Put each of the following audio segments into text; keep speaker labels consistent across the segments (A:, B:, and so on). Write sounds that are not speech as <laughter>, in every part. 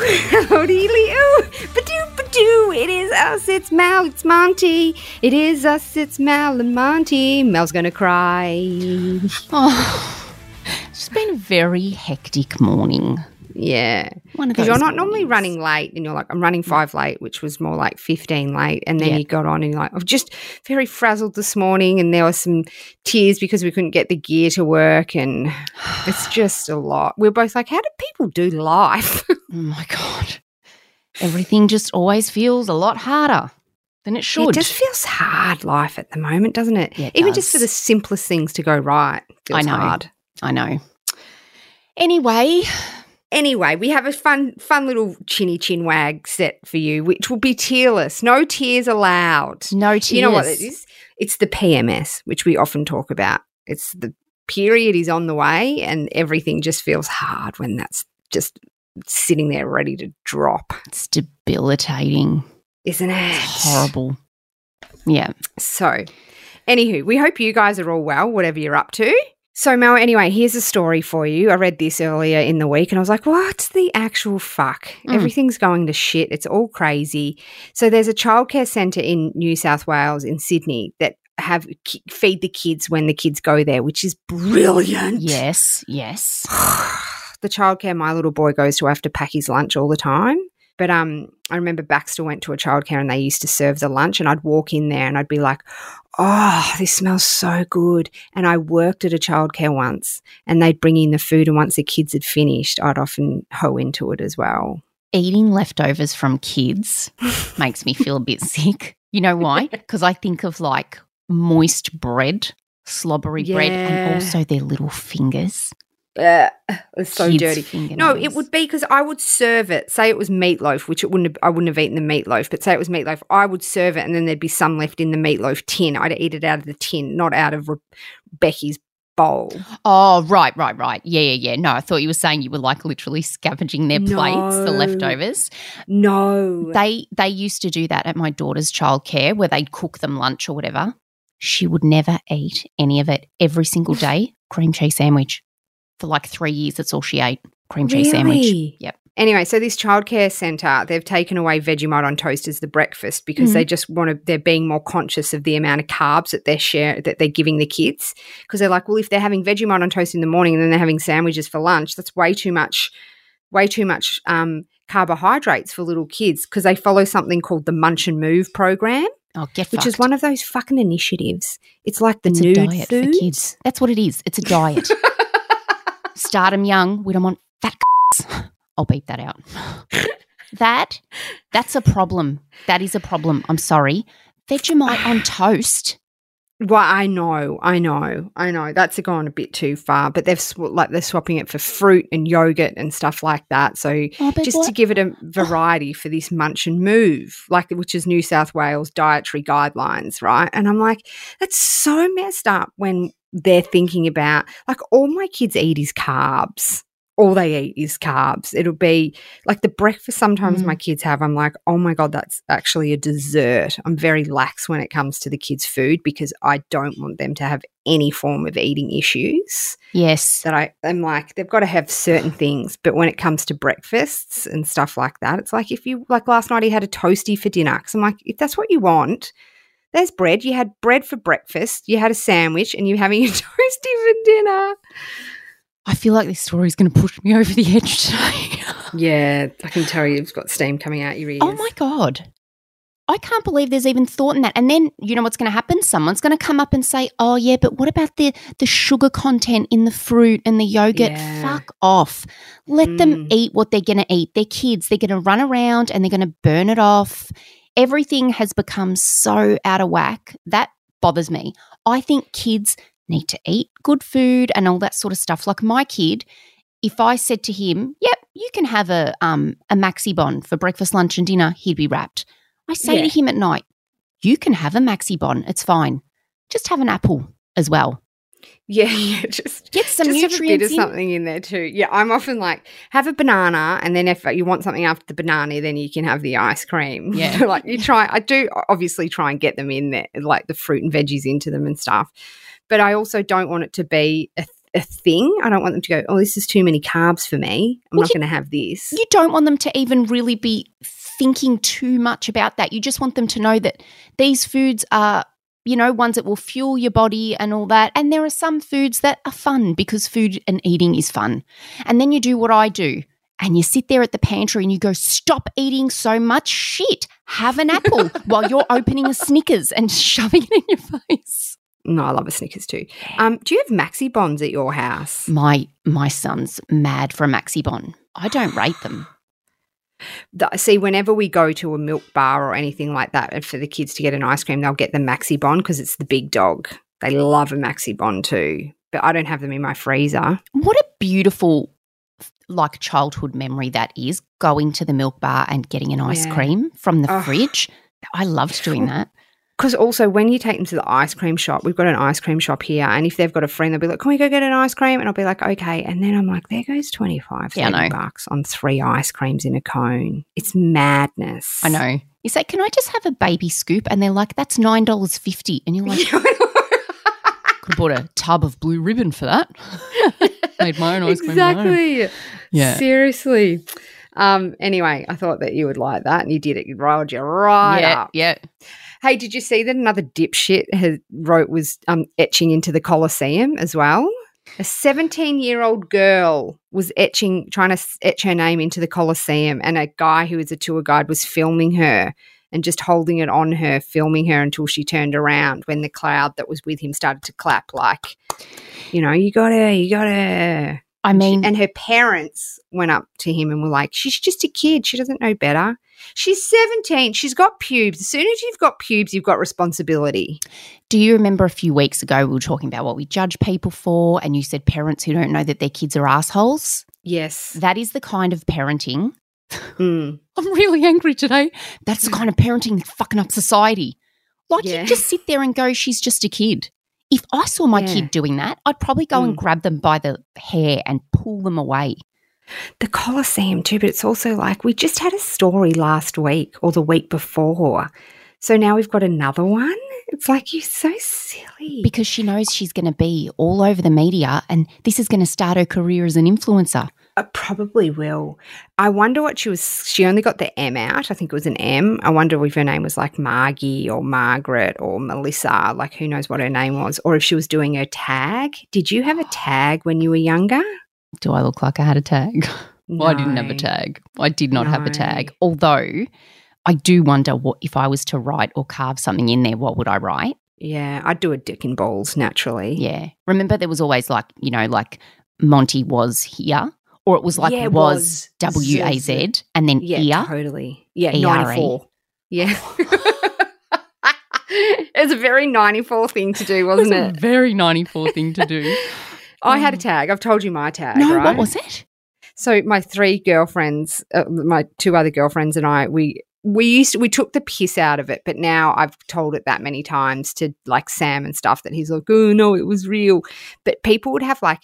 A: <laughs> Howdy, Leo. Badoo, badoo. It is us. It's Mal. It's Monty. It is us. It's Mal and Monty. Mel's gonna cry.
B: Oh, it's been a very hectic morning.
A: Yeah.
B: One of
A: Because you're not normally running late and you're like, I'm running five late, which was more like 15 late. And then
B: Yeah.
A: you got on and you're like, I'm just very frazzled this morning. And there were some tears because we couldn't get the gear to work. And <sighs> it's just a lot. We're both like, how do people do life? <laughs>
B: Oh my god. Everything just always feels a lot harder than it should.
A: It just feels hard life at the moment, doesn't it?
B: Yeah, it
A: Even just for the simplest things to go right.
B: I know.
A: hard.
B: I know. Anyway,
A: Anyway, we have a fun, fun little chinny chin wag set for you, which will be tearless. No tears allowed.
B: no tears.
A: You know what it is? It's the PMS, which we often talk about. It's the period is on the way, and everything just feels hard when that's just sitting there ready to drop,
B: It's debilitating.
A: isn't it?
B: It's horrible. Yeah.
A: So, anywho, we hope you guys are all well, whatever you're up to. So, Mel, anyway, here's a story for you. I read this earlier in the week and I was like, what the actual fuck?
B: Mm.
A: Everything's going to shit. It's all crazy. So, there's a childcare centre in New South Wales, in Sydney, that have feed the kids when the kids go there, which is brilliant.
B: Yes. Yes. <sighs>
A: the childcare my little boy goes to, I have to pack his lunch all the time. But um, I remember Baxter went to a childcare and they used to serve the lunch, and I'd walk in there and I'd be like, "Oh, this smells so good." And I worked at a childcare once, and they'd bring in the food, and once the kids had finished, I'd often hoe into it as well.
B: Eating leftovers from kids <laughs> makes me feel a bit sick. You know why? <laughs> Because I think of like moist bread, slobbery bread, and also their little fingers.
A: Uh, it's so
B: Kids'
A: dirty. No, it would be because I would serve it. Say it was meatloaf, which it wouldn't. Have, I wouldn't have eaten the meatloaf, but say it was meatloaf, I would serve it, and then there'd be some left in the meatloaf tin. I'd eat it out of the tin, not out of Re- Becky's bowl.
B: Oh, right, right, right. Yeah, yeah, yeah. No, I thought you were saying you were like literally scavenging their plates, the leftovers.
A: No,
B: They they used to do that at my daughter's childcare where they'd cook them lunch or whatever. She would never eat any of it every single <laughs> day. Cream cheese sandwich. For like three years, that's all she ate. Cream cheese sandwich. Yep.
A: Anyway, so this childcare centre, they've taken away Vegemite on toast as the breakfast because
B: Mm.
A: they just want to. They're being more conscious of the amount of carbs that they're share that they're giving the kids because they're like, well, if they're having Vegemite on toast in the morning and then they're having sandwiches for lunch, that's way too much, way too much um, carbohydrates for little kids because they follow something called the Munch and Move program,
B: Oh, get
A: which
B: fucked.
A: is one of those fucking initiatives. It's like the
B: It's
A: nude
B: a diet
A: foods.
B: for kids. That's what it is. It's a diet. <laughs> Start them young. We don't want fat. I'll beep that out. that that's a problem. That is a problem. I'm sorry. Vegemite on toast.
A: Well, I know, I know, I know. That's gone a bit too far, but they've sw- like they're swapping it for fruit and yogurt and stuff like that. So
B: Oh,
A: just
B: what-
A: to give it a oh. variety for this munch and move, like which is New South Wales dietary guidelines, right? And I'm like, that's so messed up when they're thinking about like all my kids eat is carbs. All they eat is carbs. It'll be like the breakfast sometimes
B: Mm.
A: my kids have. I'm like, oh my God, that's actually a dessert. I'm very lax when it comes to the kids' food because I don't want them to have any form of eating issues
B: yes.
A: that I am like they've got to have certain things, but when it comes to breakfasts and stuff like that, it's like if you like last night he had a toasty for dinner because I'm like if that's what you want, there's bread. You had bread for breakfast, you had a sandwich, and you're having a <laughs> toasty for dinner.
B: I feel like this story is going to push me over the edge today. <laughs>
A: Yeah, I can tell you've got steam coming out your ears.
B: oh my god. I can't believe there's even thought in that. And then you know what's going to happen? Someone's going to come up and say, "Oh yeah, but what about the the sugar content in the fruit and the yogurt?
A: Yeah.
B: Fuck off. Let them
A: Mm.
B: eat what they're going to eat. They're kids. They're going to run around and they're going to burn it off. Everything has become so out of whack. That bothers me. I think kids need to eat good food and all that sort of stuff. Like my kid, if I said to him, "Yep, you can have a um a Maxibon for breakfast, lunch, and dinner," he'd be wrapped. I say
A: Yeah.
B: to him at night, "You can have a Maxibon. It's fine. Just have an apple as well.
A: Yeah, <laughs> yeah, just
B: Get some
A: just have a bit
B: nutrients
A: of something in there too. Yeah, I'm often like have a banana, and then if you want something after the banana, then you can have the ice cream. <laughs>
B: Yeah.
A: like you try. I do obviously try and get them in there, like the fruit and veggies into them and stuff. But I also don't want it to be a, a thing. I don't want them to go, oh, this is too many carbs for me. I'm
B: Well,
A: not going to have this.
B: You don't want them to even really be thinking too much about that. You just want them to know that these foods are, you know, ones that will fuel your body and all that. And there are some foods that are fun because food and eating is fun. And then you do what I do. And you sit there at the pantry and you go, stop eating so much shit. Have an apple <laughs> while you're opening a Snickers and <laughs> shoving it in your face.
A: No, I love a Snickers too. Um, do you have Maxibons at your house?
B: My my son's mad for a Maxibon. I don't rate them.
A: The- see, whenever we go to a milk bar or anything like that, and for the kids to get an ice cream, they'll get the Maxibon because it's the big dog. They love a Maxibon too, but I don't have them in my freezer.
B: What a beautiful like childhood memory that is going to the milk bar and getting an ice
A: Yeah.
B: cream from the
A: Ugh.
B: fridge. I loved doing <laughs> that.
A: Because also, when you take them to the ice cream shop, we've got an ice cream shop here, and if they've got a friend, they'll be like, "Can we go get an ice cream?" And I'll be like, "Okay." And then I'm like, "There goes 25,
B: Yeah, I
A: 30
B: know.
A: bucks on three ice creams in a cone. It's madness."
B: I know. You say, "Can I just have a baby scoop?" And they're like, "That's nine dollars fifty. And you're like, <laughs>
A: Yeah, I know.
B: "Could have bought a tub of blue ribbon for that." <laughs> Made my own ice cream.
A: exactly.
B: Yeah.
A: Seriously. Um, anyway, I thought that you would like that, and you did it. You rolled you right
B: yeah,
A: up.
B: yeah.
A: Hey, did you see that another dipshit has wrote was um, etching into the Colosseum as well? A 17 year old girl was etching, trying to etch her name into the Colosseum, and a guy who was a tour guide was filming her and just holding it on her, filming her until she turned around when the crowd that was with him started to clap, like, you know, you got her, you got her.
B: I mean,
A: And her parents went up to him and were like, She's just a kid. She doesn't know better. She's 17. She's got pubes. As soon as you've got pubes, you've got responsibility.
B: do you remember a few weeks ago we were talking about what we judge people for, and you said parents who don't know that their kids are assholes?
A: Yes.
B: That is the kind of parenting
A: Mm. <laughs>
B: I'm really angry today. That's the kind of parenting that's fucking up society. Like
A: Yeah.
B: you just sit there and go, she's just a kid. If I saw my
A: Yeah.
B: kid doing that, I'd probably go and
A: Mm.
B: grab them by the hair and pull them away.
A: The Colosseum, too, but it's also like we just had a story last week or the week before. So now we've got another one. It's like you're so silly.
B: Because she knows she's going to be all over the media and this is going to start her career as an influencer.
A: I probably will. I wonder what she was. She only got the M out. I think it was an M. I wonder if her name was like Margie or Margaret or Melissa. Like who knows what her name was, or if she was doing her tag. Did you have a <gasps> tag when you were younger?
B: Do I look like I had a tag? <laughs> Well, I didn't have a tag. I did not have a tag. Although I do wonder what if I was to write or carve something in there, what would I write?
A: Yeah, I'd do a dick and balls naturally.
B: Yeah. Remember, there was always like, you know, like Monty was here, or it was like
A: Yeah, it
B: was
A: was.
B: W A Z and then
A: Yeah,
B: ear.
A: totally. Yeah,
B: ERE.
A: 94. Yeah. <laughs> it's a very 94 thing to do, wasn't it?
B: very 94 thing to do. <laughs>
A: I had a tag. I've told you my tag,
B: no,
A: right?
B: what was it?
A: So my three girlfriends, uh, my two other girlfriends and I, we we used to, we took the piss out of it, but now I've told it that many times to like Sam and stuff that he's like, oh no, it was real. But people would have like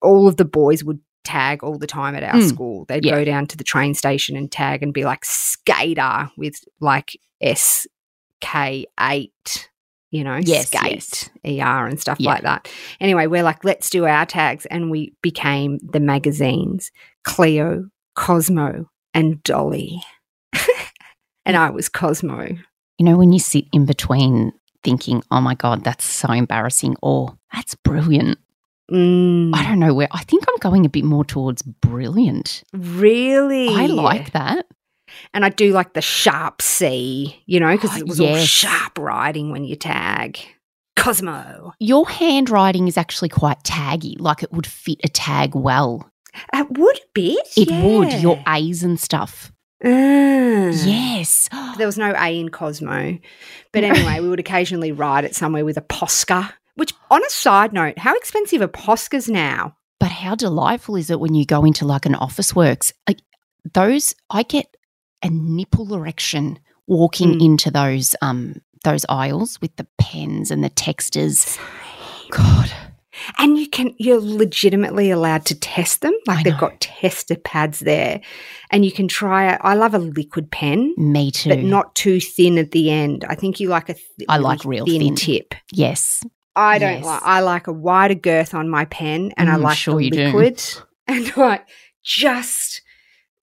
A: all of the boys would tag all the time at our
B: Mm.
A: school. They'd
B: Yeah.
A: go down to the train station and tag and be like skater with like S K eight. You know,
B: Yes,
A: skate, ER, and stuff
B: Yeah.
A: like that. Anyway, we're like, let's do our tags. And we became the magazines Cleo, Cosmo, and Dolly. <laughs> and I was Cosmo.
B: You know, when you sit in between thinking, oh my God, that's so embarrassing, or that's brilliant.
A: Mm,
B: I don't know where. I think I'm going a bit more towards brilliant.
A: really?
B: I like that.
A: And I do like the sharp C, you know, because
B: Oh,
A: it was all sharp writing when you tag. Cosmo.
B: Your handwriting is actually quite taggy, like it would fit a tag well.
A: It would a bit.
B: It would, your A's and stuff.
A: Ah.
B: Yes.
A: There was no A in Cosmo. But anyway, we would occasionally write it somewhere with a Posca. Which, on a side note, how expensive are Poscas now?
B: But how delightful is it when you go into like an Officeworks? Like those, I get a nipple erection walking
A: Mm.
B: into those um those aisles with the pens and the texters. God,
A: And you can you're legitimately allowed to test them. Like they've got tester pads there. And you can try it. I love a liquid pen,
B: me too.
A: but not too thin at the end. I think you like a th-
B: I like real
A: thin,
B: thin.
A: tip.
B: yes,
A: I don't
B: Yes.
A: like. I like a wider girth on my pen, and I
B: Mm,
A: like
B: sure
A: the
B: you do.
A: liquid, <laughs> and I just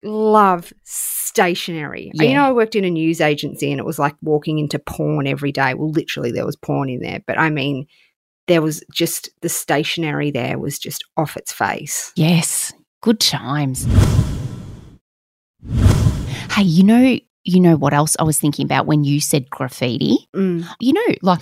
A: love stationery. You know, I worked in a news agency, and it was like walking into porn every day. Well, literally, there was porn in there, but I mean, there was just the stationery there was just off its face.
B: Yes. Good times. Hey, you know, you know what else I was thinking about when you said graffiti?
A: Mm.
B: You know, like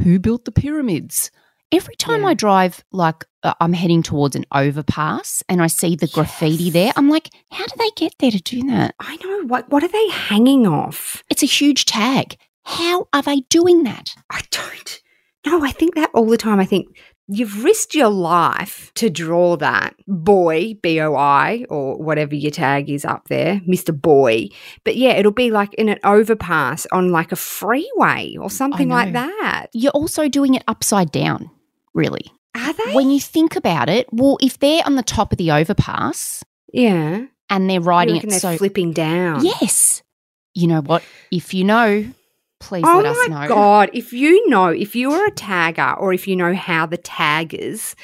B: who built the pyramids? Every time
A: Yeah.
B: I drive, like uh, I'm heading towards an overpass and I see the graffiti there, I'm like, how do they get there to do that?
A: I know what. What are they hanging off?
B: It's a huge tag. How are they doing that?
A: I don't. No, I think that all the time. I think you've risked your life to draw that boy, B O I, or whatever your tag is up there, Mr. Boy. But yeah, it'll be like in an overpass on like a freeway or something like that.
B: You're also doing it upside down, really.
A: Are they?
B: When you think about it, well, if they're on the top of the overpass
A: yeah.
B: and they're riding it
A: they're
B: so
A: flipping down.
B: Yes. You know what? If you know, please
A: Oh
B: let us
A: my
B: know.
A: god! If you know, if you are a tagger, or if you know how the taggers,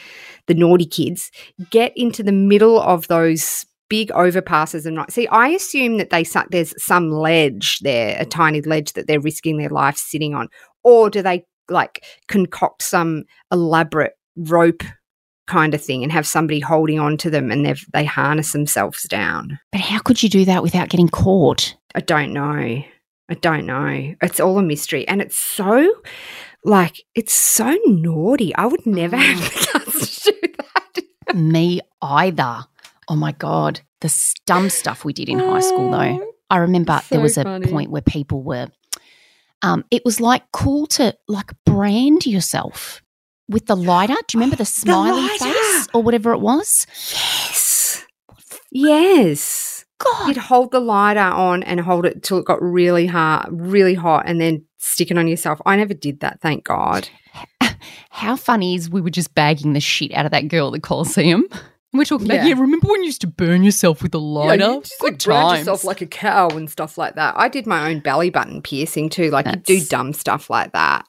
A: the naughty kids, get into the middle of those big overpasses and right. see, I assume that they there's some ledge there, a tiny ledge that they're risking their life sitting on, or do they like concoct some elaborate rope kind of thing and have somebody holding on to them and they they harness themselves down?
B: But how could you do that without getting caught?
A: I don't know. I don't know. It's all a mystery. And it's so, like, it's so naughty. I would never have the guts to do that.
B: Me either. Oh my God. The dumb stuff we did in high school, though. I remember there was a
A: funny.
B: point where people were, um, it was like cool to like brand yourself with the lighter. Do you remember the <gasps> smiley
A: lighter.
B: face or whatever it was?
A: Yes. Yes.
B: God,
A: You'd hold the lighter on and hold it till it got really hot, really hot, and then stick it on yourself. I never did that, thank God. <laughs>
B: how funny is we were just bagging the shit out of that girl at the Coliseum. <laughs> We're talking about,
A: Yeah.
B: yeah, remember when you used to burn yourself with a lighter?
A: Yeah, you just, like,
B: Good
A: brand
B: times.
A: yourself like a cow and stuff like that. I did my own belly button piercing too. Like you do dumb stuff like that.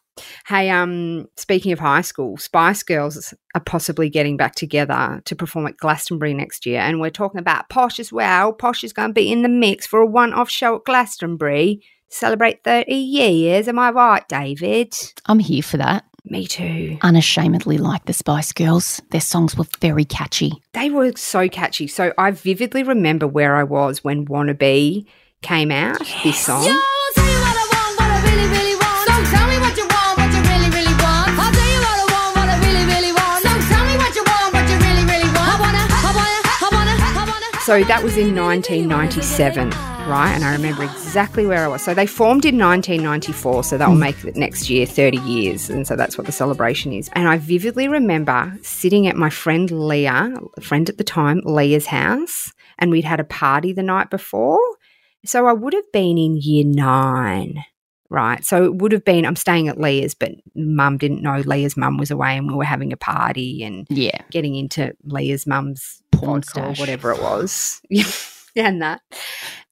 A: Hey, um, speaking of high school, Spice Girls are possibly getting back together to perform at Glastonbury next year, and we're talking about Posh as well. Posh is going to be in the mix for a one-off show at Glastonbury to celebrate thirty years. Am I right, David?
B: I'm here for that.
A: Me too.
B: Unashamedly like the Spice Girls. Their songs were very catchy.
A: They were so catchy. So I vividly remember where I was when "Wannabe" came out. This song.
C: So
A: that was in 1997, right? And I remember exactly where I was. So they formed in 1994, so that will mm. make it next year 30 years. And so that's what the celebration is. And I vividly remember sitting at my friend Leah, friend at the time, Leah's house, and we'd had a party the night before. So I would have been in year nine. Right. So it would have been, I'm staying at Leah's, but mum didn't know Leah's mum was away and we were having a party and
B: Yeah.
A: getting into Leah's mum's
B: Porn stash.
A: whatever it was. <laughs> yeah, and that.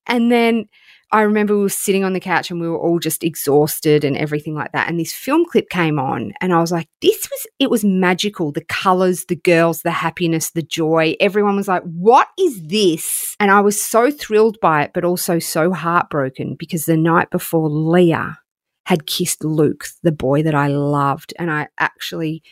A: And then I remember we were sitting on the couch and we were all just exhausted and everything like that. And this film clip came on, and I was like, this was, it was magical. The colors, the girls, the happiness, the joy. Everyone was like, what is this? And I was so thrilled by it, but also so heartbroken because the night before Leah had kissed Luke, the boy that I loved. And I actually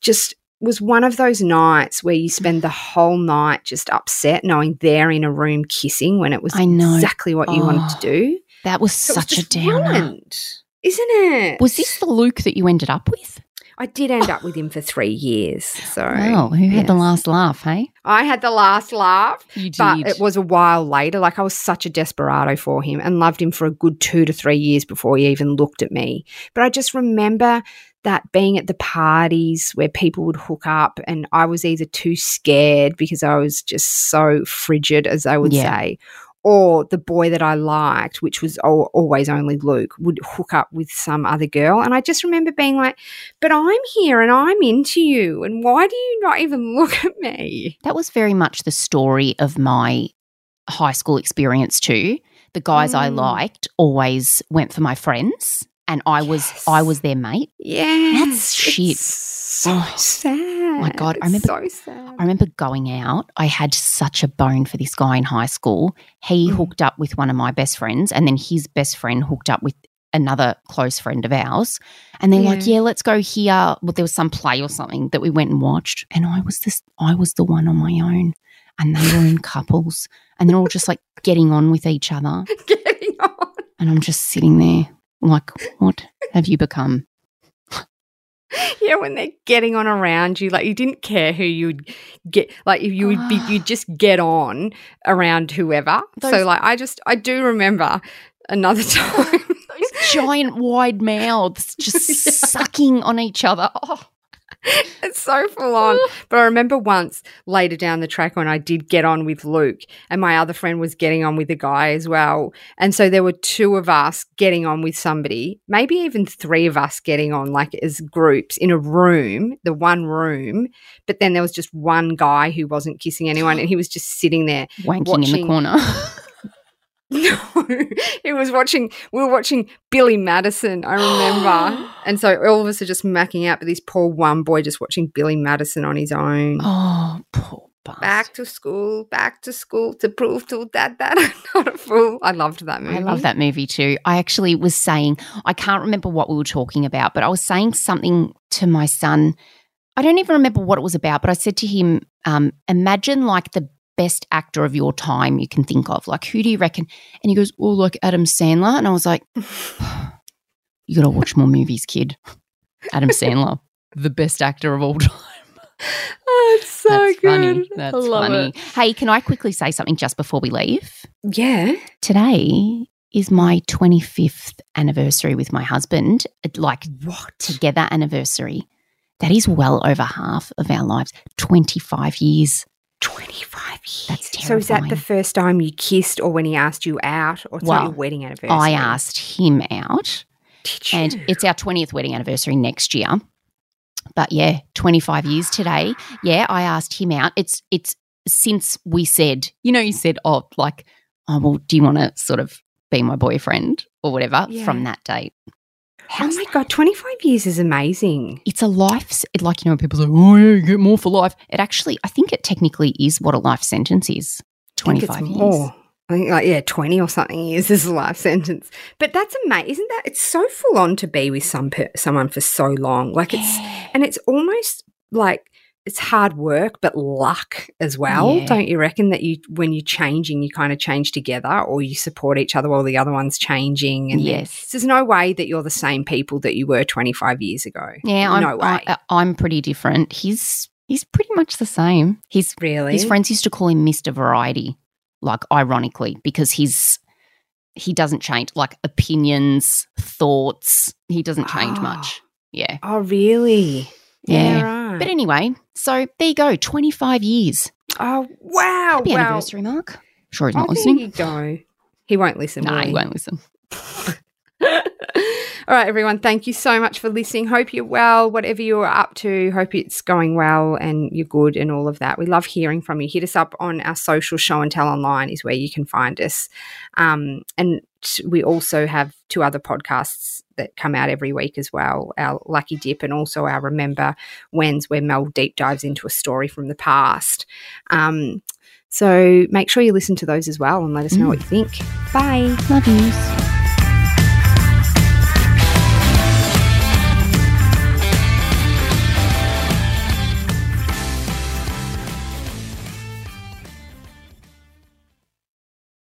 A: just was one of those nights where you spend the whole night just upset knowing they're in a room kissing when it was
B: I know.
A: exactly what you wanted
B: Oh,
A: to do.
B: Oh, that was
A: So it was
B: such a downer.
A: ruined, isn't it?
B: Was this the Luke that you ended up with?
A: I did end up with him for three years. So
B: Wow, who had the last laugh, hey?
A: I had the last laugh.
B: You did,
A: But it was a while later. Like I was such a desperado for him and loved him for a good two to three years before he even looked at me. But I just remember that being at the parties where people would hook up and I was either too scared because I was just so frigid, as they would
B: Yeah.
A: say. Or the boy that I liked, which was always only Luke, would hook up with some other girl. And I just remember being like, but I'm here and I'm into you. And why do you not even <laughs> look at me?
B: That was very much the story of my high school experience too. The guys I
A: Mm.
B: liked always went for my friends and I was I was their mate.
A: Yeah.
B: That's shit.
A: So
B: Oh,
A: sad.
B: my God, I remember-
A: so sad.
B: I remember going out. I had such a bone for this guy in high school. He
A: Mm.
B: hooked up with one of my best friends, and then his best friend hooked up with another close friend of ours. And they're like,
A: Yeah.
B: "Yeah, let's go here." Well, there was some play or something that we went and watched, and I was this. I was the one on my own, and they were in couples, and they're all just like getting on with each other, <laughs>
A: Getting on.
B: and I'm just sitting there like, "What have you become?" <laughs>
A: Yeah, when they're getting on around you, like you didn't care who you'd get, like if you would be, <sighs> you'd just get on around whoever. so, like, I just, I do remember another <laughs> time.
B: Those giant wide mouths just <laughs>
A: Yeah.
B: sucking on each other. Oh. <laughs>
A: it's so full on. <laughs> But I remember once later down the track when I did get on with Luke, and my other friend was getting on with a guy as well. And so there were two of us getting on with somebody, maybe even three of us getting on, like as groups in a room, the one room. But then there was just one guy who wasn't kissing anyone, and he was just sitting there.
B: wanking in the corner. <laughs> <laughs>
A: No, he was watching. We were watching Billy Madison. I remember, <gasps> and so all of us are just macking out, but this poor one boy just watching Billy Madison on his own.
B: oh, poor bastard.
A: Back to school, back to school to prove to dad that I'm not a fool. I loved that movie.
B: I love that movie too. I actually was saying, I can't remember what we were talking about, but I was saying something to my son. I don't even remember what it was about, but I said to him, um, imagine like the best actor of your time you can think of. Like, who do you reckon? And he goes, oh, like Adam Sandler. And I was like, <sighs> you got to watch more movies, kid. Adam Sandler, the best actor of all time. <laughs>
A: Oh, it's so
B: That's
A: good.
B: funny. That's
A: I love
B: funny.
A: it.
B: Hey, can I quickly say something just before we leave?
A: Yeah.
B: Today is my 25th anniversary with my husband, like
A: What?
B: together anniversary. That is well over half of our lives. 25 years.
A: 25 years.
B: That's
A: So is that the first time you kissed or when he asked you out or it's
B: Well,
A: your wedding anniversary?
B: I asked him out,
A: Did you?
B: and it's our 20th wedding anniversary next year. But yeah, 25 years <gasps> today. Yeah, I asked him out. It's it's since we said, you know, you said, oh, like, oh, well, do you want to sort of be my boyfriend or whatever
A: Yeah.
B: from that date?
A: Oh
B: How's
A: my God, 25 years is amazing.
B: it's a life like you know people say oh yeah you get more for life it actually i think it technically is what a life sentence is 25 years
A: more. I think like yeah, twenty or something years is a life sentence. But that's amazing, isn't that? It's so full on to be with some per- someone for so long. Like it's
B: Yeah.
A: and it's almost like it's hard work, but luck as well.
B: Yeah.
A: Don't you reckon that you when you're changing, you kind of change together, or you support each other while the other one's changing? And
B: yes
A: there's no way that you're the same people that you were 25 years ago.
B: yeah I'm,
A: no way.
B: I, i'm pretty different he's he's pretty much the same his
A: really?
B: his friends used to call him mr variety like ironically because he's he doesn't change like opinions thoughts he doesn't change
A: Oh.
B: much <gasps> yeah
A: Oh, really?
B: Yeah.
A: right.
B: but anyway so there you go 25 years
A: oh, wow.
B: happy
A: wow.
B: anniversary mark sure he's
A: Oh,
B: not
A: there
B: listening
A: you go. He won't listen.
B: no
A: will
B: he won't listen <laughs>
A: All right, everyone. Thank you so much for listening. Hope you're well, whatever you're up to. Hope it's going well and you're good and all of that. We love hearing from you. Hit us up on our social show and tell online is where you can find us. Um, and we also have two other podcasts that come out every week as well our Lucky Dip and also our Remember When's, where Mel deep dives into a story from the past. Um, so make sure you listen to those as well and let us know what you think. Bye.
B: love yous